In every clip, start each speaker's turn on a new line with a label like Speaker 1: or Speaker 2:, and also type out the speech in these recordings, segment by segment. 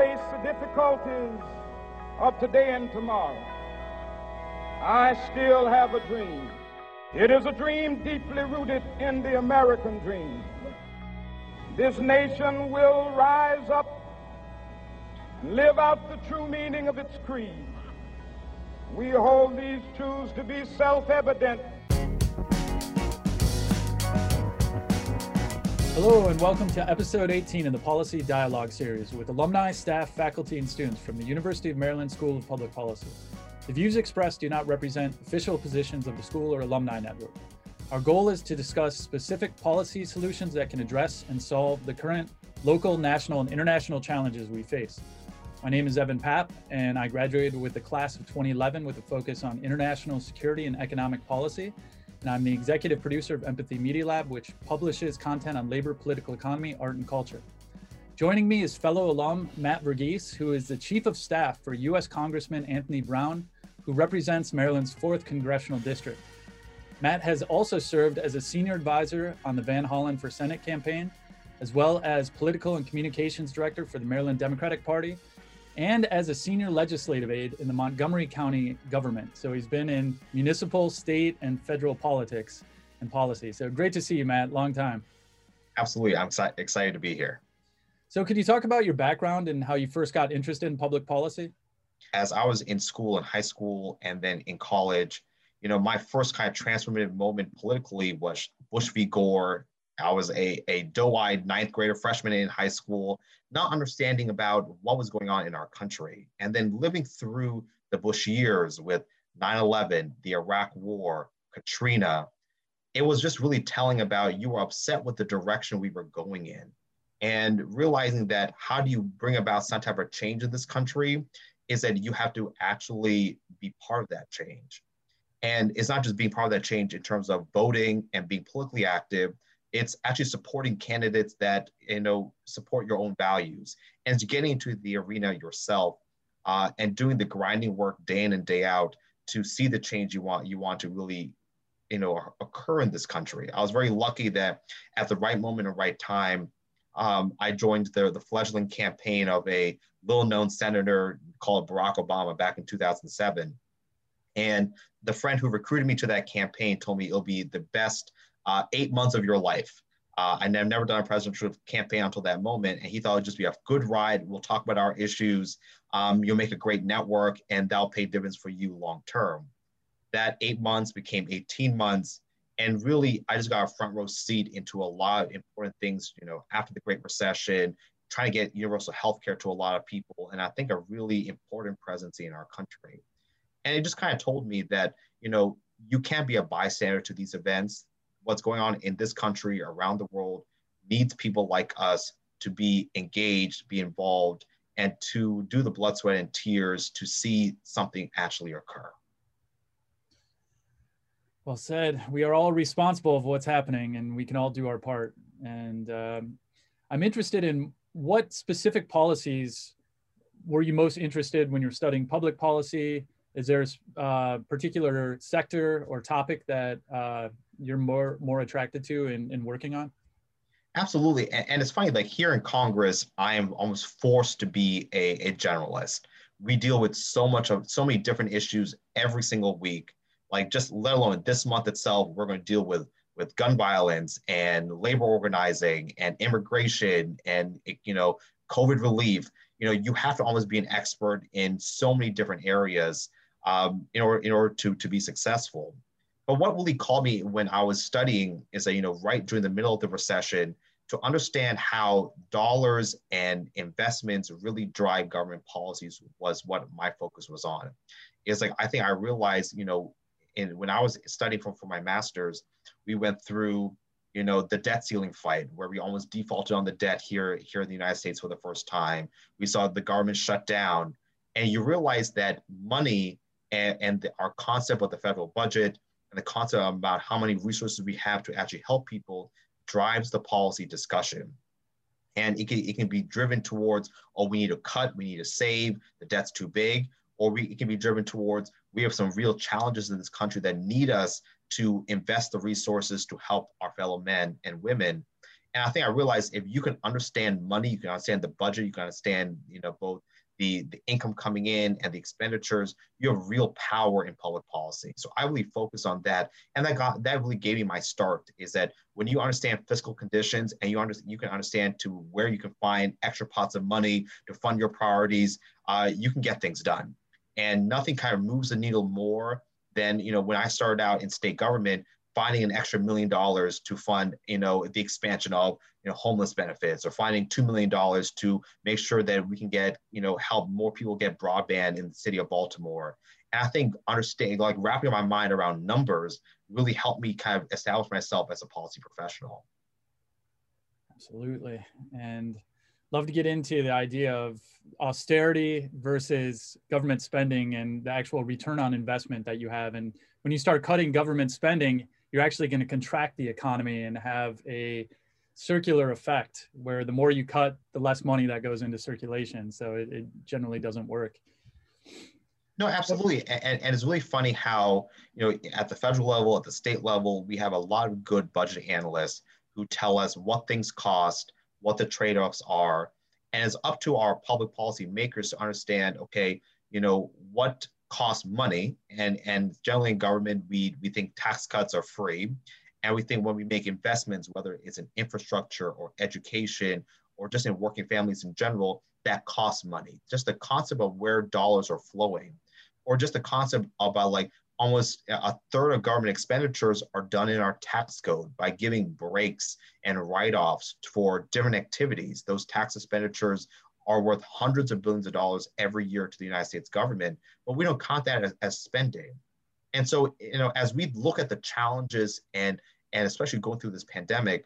Speaker 1: face the difficulties of today and tomorrow, I still have a dream. It is a dream deeply rooted in the American dream. This nation will rise up and live out the true meaning of its creed. We hold these truths to be self-evident.
Speaker 2: Hello and welcome to episode 18 in the Policy Dialogue series with alumni, staff, faculty, and students from the University of Maryland School of Public Policy. The views expressed do not represent official positions of the school or alumni network. Our goal is to discuss specific policy solutions that can address and solve the current local, national, and international challenges we face. My name is Evan Papp, and I graduated with the class of 2011 with a focus on international security and economic policy. And I'm the executive producer of Empathy Media Lab, which publishes content on labor, political economy, art, and culture. Joining me is fellow alum Matt Verghese, who is the chief of staff for U.S. Congressman Anthony Brown, who represents Maryland's 4th Congressional District. Matt has also served as a senior advisor on the Van Hollen for Senate campaign, as well as political and communications director for the Maryland Democratic Party and as a senior legislative aide in the Montgomery County government. So he's been in municipal, state, and federal politics and policy. So great to see you, Matt. Long time.
Speaker 3: Absolutely. I'm excited to be here.
Speaker 2: So, could you talk about your background and how you first got interested in public policy?
Speaker 3: As I was in school, in high school, and then in college, you know, my first kind of transformative moment politically was Bush v. Gore I was a, a doe-eyed ninth grader freshman in high school, not understanding about what was going on in our country. And then living through the Bush years with 9-11, the Iraq war, Katrina, it was just really telling about you were upset with the direction we were going in. And realizing that how do you bring about some type of change in this country is that you have to actually be part of that change. And it's not just being part of that change in terms of voting and being politically active, it's actually supporting candidates that you know support your own values and it's getting into the arena yourself uh, and doing the grinding work day in and day out to see the change you want you want to really you know occur in this country. I was very lucky that at the right moment and right time um, i joined the, the fledgling campaign of a little known senator called barack obama back in 2007 and the friend who recruited me to that campaign told me it'll be the best uh, eight months of your life. Uh, and I've never done a presidential campaign until that moment. And he thought it'd just be a good ride. We'll talk about our issues. Um, you'll make a great network and that'll pay dividends for you long term. That eight months became 18 months. And really, I just got a front row seat into a lot of important things, you know, after the Great Recession, trying to get universal health care to a lot of people. And I think a really important presidency in our country. And it just kind of told me that, you know, you can't be a bystander to these events what's going on in this country, around the world, needs people like us to be engaged, be involved, and to do the blood, sweat, and tears to see something actually occur.
Speaker 2: Well said. We are all responsible of what's happening, and we can all do our part. And um, I'm interested in what specific policies were you most interested when you're studying public policy? Is there a uh, particular sector or topic that uh, you're more more attracted to in working on?
Speaker 3: Absolutely. And, and, it's funny, like here in Congress, I am almost forced to be a, a generalist. We deal with so much of so many different issues every single week. Like just let alone this month itself, we're going to deal with with gun violence and labor organizing and immigration and you know COVID relief. You know, you have to almost be an expert in so many different areas um, in order in order to to be successful. But what really called me when I was studying is that, you know, right during the middle of the recession, to understand how dollars and investments really drive government policies was what my focus was on. Is like I think I realized, you know, when I was studying for, for my master's, we went through, you know, the debt ceiling fight where we almost defaulted on the debt here here in the United States for the first time. We saw the government shut down, and you realize that money and, and the, our concept of the federal budget and the concept about how many resources we have to actually help people drives the policy discussion. And it can, it can be driven towards, oh, we need to cut, we need to save, the debt's too big, or we, it can be driven towards, we have some real challenges in this country that need us to invest the resources to help our fellow men and women. And I think I realized if you can understand money, you can understand the budget, you can understand, you know, both the, the income coming in and the expenditures, you have real power in public policy. So I really focus on that. And that got that really gave me my start is that when you understand fiscal conditions and you understand you can understand to where you can find extra pots of money to fund your priorities, uh, you can get things done. And nothing kind of moves the needle more than you know when I started out in state government, finding an extra million dollars to fund, you know, the expansion of, you know, homeless benefits or finding $2 million to make sure that we can get, you know, help more people get broadband in the city of Baltimore. And I think understanding, like wrapping my mind around numbers really helped me kind of establish myself as a policy professional.
Speaker 2: Absolutely. And love to get into the idea of austerity versus government spending and the actual return on investment that you have. And when you start cutting government spending, you're actually going to contract the economy and have a circular effect where the more you cut, the less money that goes into circulation. So it, it generally doesn't work.
Speaker 3: No, absolutely. And, and it's really funny how, you know, at the federal level, at the state level, we have a lot of good budget analysts who tell us what things cost, what the trade-offs are. And it's up to our public policy makers to understand, okay, you know, what cost money. And, and generally in government, we, we think tax cuts are free. And we think when we make investments, whether it's in infrastructure or education or just in working families in general, that costs money. Just the concept of where dollars are flowing, or just the concept about uh, like almost a third of government expenditures are done in our tax code by giving breaks and write-offs for different activities. Those tax expenditures are worth hundreds of billions of dollars every year to the United States government, but we don't count that as, as spending. And so, you know, as we look at the challenges and and especially going through this pandemic,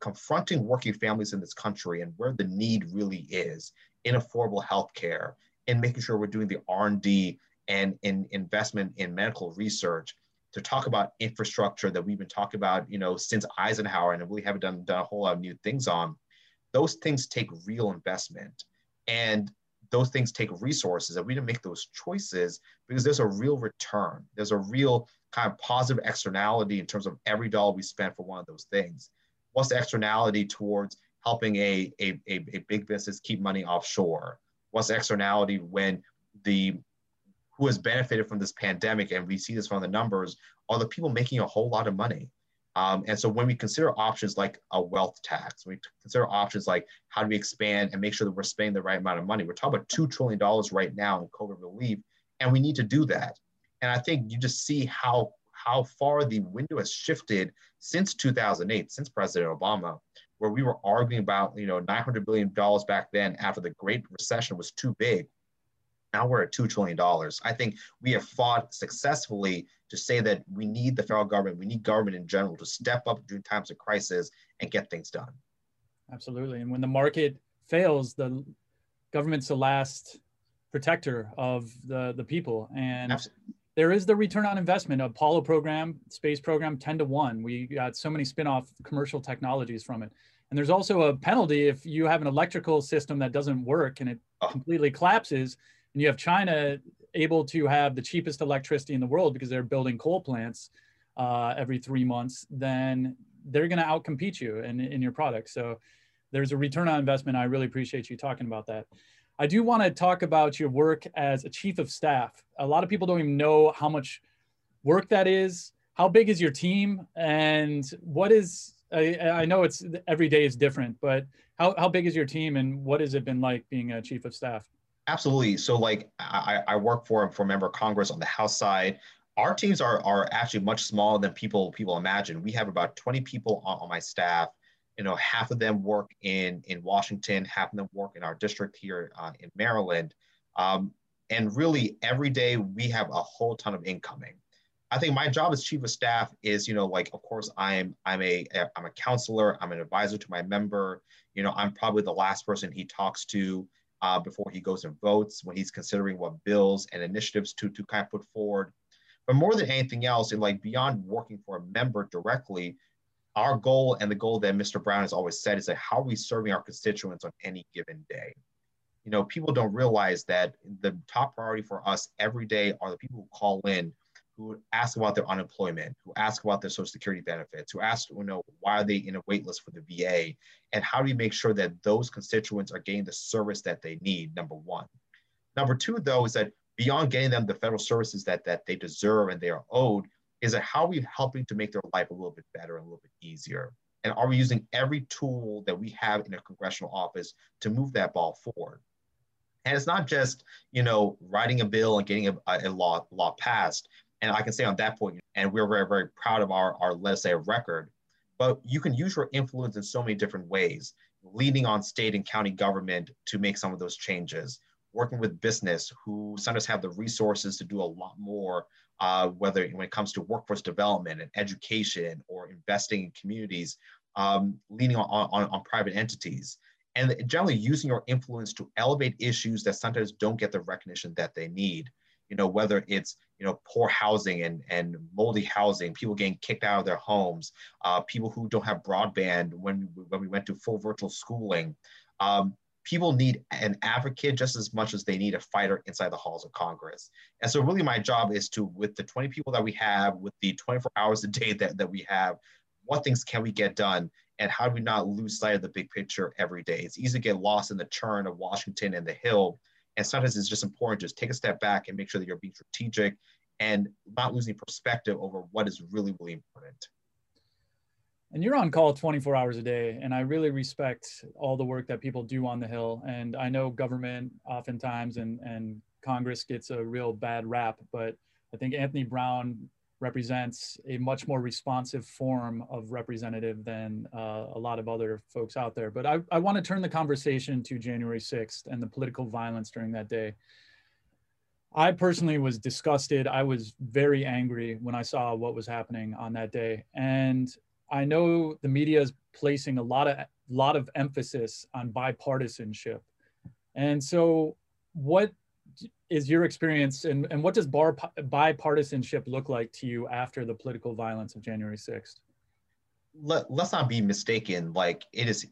Speaker 3: confronting working families in this country and where the need really is in affordable health care, in making sure we're doing the R&D and in investment in medical research, to talk about infrastructure that we've been talking about, you know, since Eisenhower and we haven't done, done a whole lot of new things on, those things take real investment. And those things take resources and we didn't make those choices because there's a real return. There's a real kind of positive externality in terms of every dollar we spend for one of those things. What's the externality towards helping a, a, a, a big business keep money offshore? What's the externality when the who has benefited from this pandemic, and we see this from the numbers, are the people making a whole lot of money. Um, and so when we consider options like a wealth tax, we consider options like how do we expand and make sure that we're spending the right amount of money. We're talking about $2 trillion right now in COVID relief, and we need to do that. And I think you just see how, how far the window has shifted since 2008, since President Obama, where we were arguing about, you know, $900 billion back then after the Great Recession was too big. Now we're at $2 trillion. I think we have fought successfully to say that we need the federal government, we need government in general to step up during times of crisis and get things done.
Speaker 2: Absolutely. And when the market fails, the government's the last protector of the, the people. And Absolutely. there is the return on investment. Apollo program, space program, 10 to 1. We got so many spin-off commercial technologies from it. And there's also a penalty if you have an electrical system that doesn't work and it oh. completely collapses and you have China able to have the cheapest electricity in the world because they're building coal plants uh, every three months, then they're going to outcompete you in, in your product. So there's a return on investment. I really appreciate you talking about that. I do want to talk about your work as a chief of staff. A lot of people don't even know how much work that is. How big is your team? And what is, I, I know it's every day is different, but how, how big is your team and what has it been like being a chief of staff?
Speaker 3: Absolutely. So like I, I work for for member of Congress on the House side. Our teams are are actually much smaller than people people imagine. We have about 20 people on, on my staff. You know, half of them work in in Washington, half of them work in our district here uh, in Maryland. Um, and really every day we have a whole ton of incoming. I think my job as chief of staff is, you know, like of course I'm I'm a I'm a counselor, I'm an advisor to my member. You know, I'm probably the last person he talks to uh, before he goes and votes, when he's considering what bills and initiatives to, to kind of put forward. But more than anything else, and like beyond working for a member directly, our goal and the goal that Mr. Brown has always said is that how are we serving our constituents on any given day? You know, people don't realize that the top priority for us every day are the people who call in who ask about their unemployment, who ask about their social security benefits, who ask, you know, why are they in a wait list for the VA? And how do we make sure that those constituents are getting the service that they need, number one. Number two, though, is that beyond getting them the federal services that, that they deserve and they are owed, is that how are we helping to make their life a little bit better and a little bit easier? And are we using every tool that we have in a congressional office to move that ball forward? And it's not just, you know, writing a bill and getting a, a law, law passed. And I can say on that point, and we're very, very proud of our, our let's say record, but you can use your influence in so many different ways, leaning on state and county government to make some of those changes, working with business who sometimes have the resources to do a lot more, uh, whether when it comes to workforce development and education or investing in communities, um, leaning on, on, on private entities and generally using your influence to elevate issues that sometimes don't get the recognition that they need you know whether it's you know poor housing and and moldy housing people getting kicked out of their homes uh, people who don't have broadband when when we went to full virtual schooling um, people need an advocate just as much as they need a fighter inside the halls of congress and so really my job is to with the 20 people that we have with the 24 hours a day that, that we have what things can we get done and how do we not lose sight of the big picture every day? It's easy to get lost in the churn of Washington and the Hill. And sometimes it's just important just take a step back and make sure that you're being strategic and not losing perspective over what is really, really important.
Speaker 2: And you're on call 24 hours a day. And I really respect all the work that people do on the Hill. And I know government oftentimes and, and Congress gets a real bad rap, but I think Anthony Brown represents a much more responsive form of representative than uh, a lot of other folks out there. But I, I want to turn the conversation to January 6th and the political violence during that day. I personally was disgusted. I was very angry when I saw what was happening on that day. And I know the media is placing a lot of lot of emphasis on bipartisanship. And so what is your experience and, and what does bar, bipartisanship look like to you after the political violence of January 6th?
Speaker 3: Let, let's not be mistaken. Like it is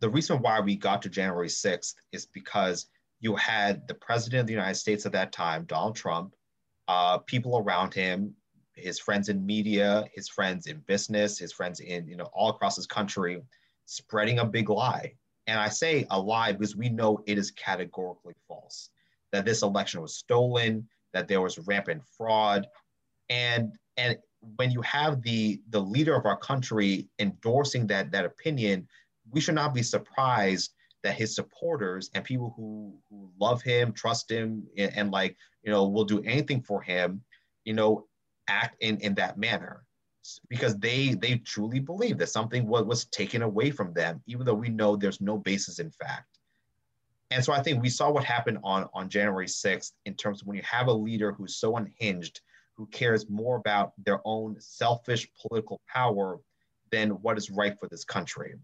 Speaker 3: the reason why we got to January 6th is because you had the president of the United States at that time, Donald Trump, uh, people around him, his friends in media, his friends in business, his friends in, you know, all across this country, spreading a big lie. And I say a lie because we know it is categorically false that this election was stolen, that there was rampant fraud. And, and when you have the, the leader of our country endorsing that, that opinion, we should not be surprised that his supporters and people who, who love him, trust him, and, and like, you know, will do anything for him, you know, act in, in that manner because they they truly believe that something was, was taken away from them, even though we know there's no basis in fact. And so I think we saw what happened on, on January 6th in terms of when you have a leader who's so unhinged, who cares more about their own selfish political power than what is right for this country.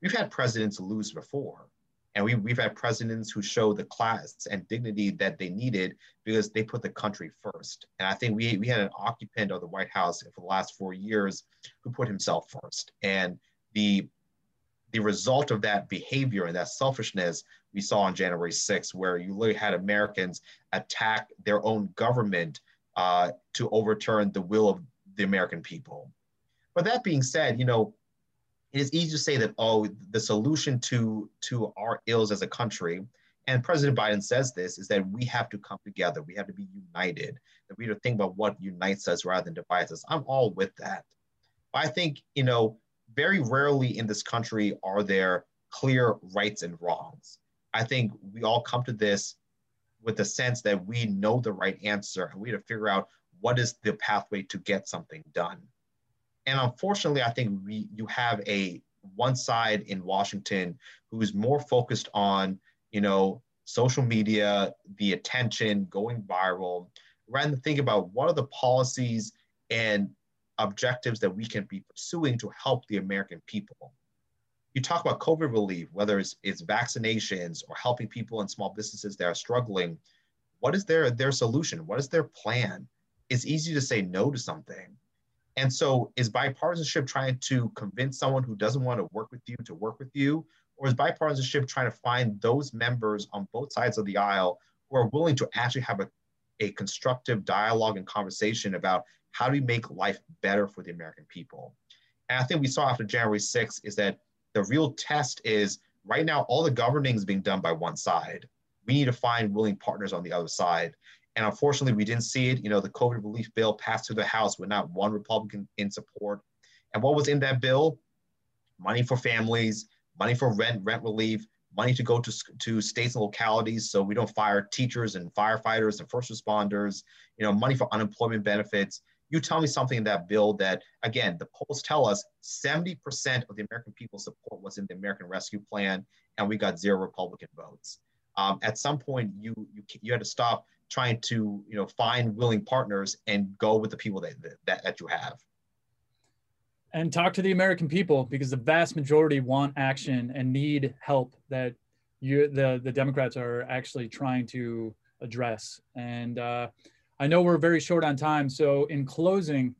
Speaker 3: We've had presidents lose before, and we, we've had presidents who show the class and dignity that they needed because they put the country first. And I think we, we had an occupant of the White House for the last four years who put himself first. And the the result of that behavior and that selfishness we saw on January 6th, where you literally had Americans attack their own government uh, to overturn the will of the American people. But that being said, you know, it is easy to say that, oh, the solution to, to our ills as a country, and President Biden says this, is that we have to come together. We have to be united, that we have to think about what unites us rather than divides us. I'm all with that. But I think, you know, very rarely in this country are there clear rights and wrongs. I think we all come to this with the sense that we know the right answer and we have to figure out what is the pathway to get something done. And unfortunately, I think we you have a one side in Washington who is more focused on, you know, social media, the attention, going viral, rather than think about what are the policies and objectives that we can be pursuing to help the American people. You talk about COVID relief, whether it's, it's vaccinations or helping people and small businesses that are struggling. What is their, their solution? What is their plan? It's easy to say no to something. And so, is bipartisanship trying to convince someone who doesn't want to work with you to work with you? Or is bipartisanship trying to find those members on both sides of the aisle who are willing to actually have a a constructive dialogue and conversation about how do we make life better for the American people. And I think we saw after January 6th is that the real test is right now all the governing is being done by one side. We need to find willing partners on the other side. And unfortunately, we didn't see it. You know, the COVID relief bill passed through the House with not one Republican in support. And what was in that bill? Money for families, money for rent, rent relief, money to go to, to states and localities so we don't fire teachers and firefighters and first responders, you know, money for unemployment benefits. You tell me something in that bill that, again, the polls tell us 70% of the American people support what's in the American Rescue Plan, and we got zero Republican votes. Um, at some point, you, you you had to stop trying to you know find willing partners and go with the people that that, that you have
Speaker 2: and talk to the American people because the vast majority want action and need help that you the the Democrats are actually trying to address. And uh, I know we're very short on time, so in closing,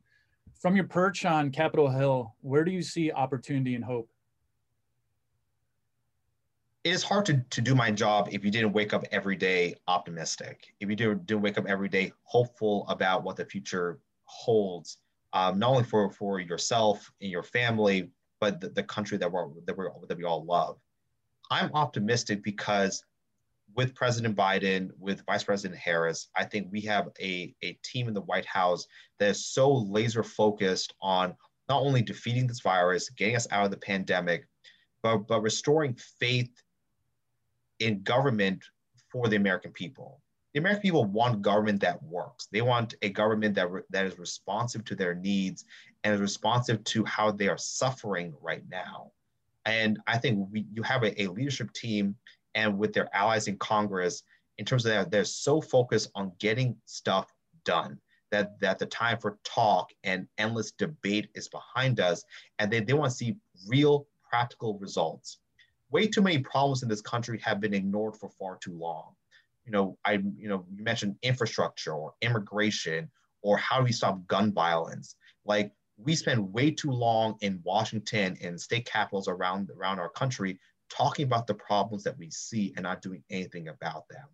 Speaker 2: from your perch on Capitol Hill, where do you see opportunity and hope?
Speaker 3: It is hard to, to do my job if you didn't wake up every day optimistic. If you didn't, didn't wake up every day hopeful about what the future holds um, not only for, for yourself and your family, but the, the country that, we're, that, we're, that we all love. I'm optimistic because with President Biden, with Vice President Harris, I think we have a, a team in the White House that is so laser focused on not only defeating this virus, getting us out of the pandemic, but, but restoring faith in government for the American people the American people want government that works. They want a government that, re- that is responsive to their needs and is responsive to how they are suffering right now. And I think we, you have a, a leadership team and with their allies in Congress, in terms of that, they're so focused on getting stuff done that, that the time for talk and endless debate is behind us. And they, they want to see real practical results. Way too many problems in this country have been ignored for far too long you know, I, you know, you mentioned infrastructure or immigration or how do we stop gun violence? Like we spend way too long in Washington and state capitals around around our country talking about the problems that we see and not doing anything about them.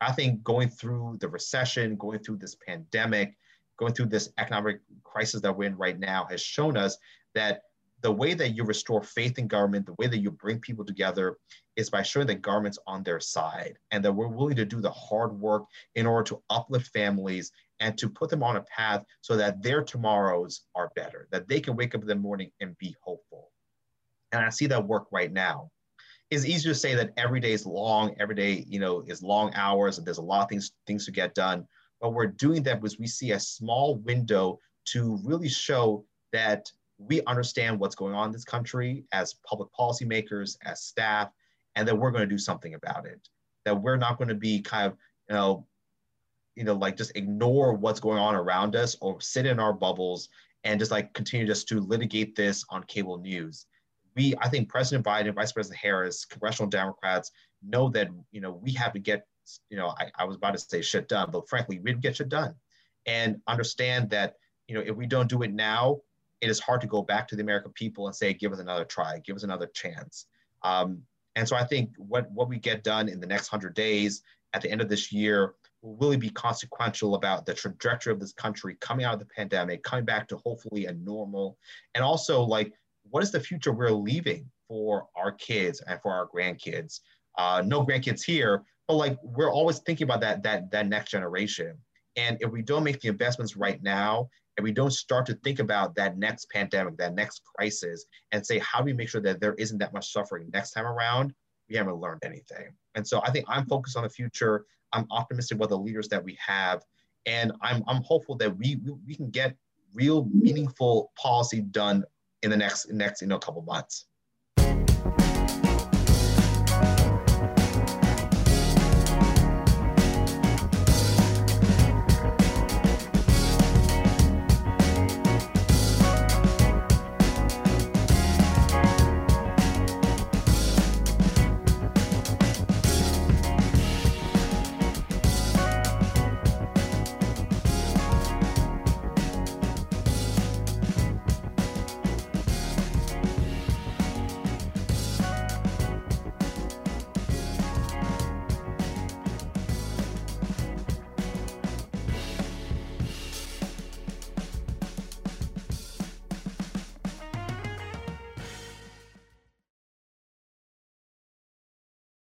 Speaker 3: I think going through the recession, going through this pandemic, going through this economic crisis that we're in right now has shown us that the way that you restore faith in government, the way that you bring people together is by showing that government's on their side and that we're willing to do the hard work in order to uplift families and to put them on a path so that their tomorrows are better, that they can wake up in the morning and be hopeful. And I see that work right now. It's easy to say that every day is long, every day, you know, is long hours and there's a lot of things, things to get done. But we're doing that because we see a small window to really show that we understand what's going on in this country as public policymakers, as staff, and that we're going to do something about it. That we're not going to be kind of, you know, you know, like just ignore what's going on around us or sit in our bubbles and just like continue just to litigate this on cable news. We, I think President Biden, Vice President Harris, congressional Democrats know that, you know, we have to get, you know, I, I was about to say shit done, but frankly, we didn't get shit done. And understand that, you know, if we don't do it now, it is hard to go back to the American people and say, give us another try, give us another chance. Um, and so I think what, what we get done in the next 100 days at the end of this year will really be consequential about the trajectory of this country coming out of the pandemic, coming back to hopefully a normal, and also like, what is the future we're leaving for our kids and for our grandkids? Uh, no grandkids here, but like we're always thinking about that that that next generation. And if we don't make the investments right now and we don't start to think about that next pandemic, that next crisis, and say, how do we make sure that there isn't that much suffering next time around? We haven't learned anything. And so I think I'm focused on the future. I'm optimistic about the leaders that we have. And I'm, I'm hopeful that we, we, we can get real meaningful policy done in the next next you know couple months.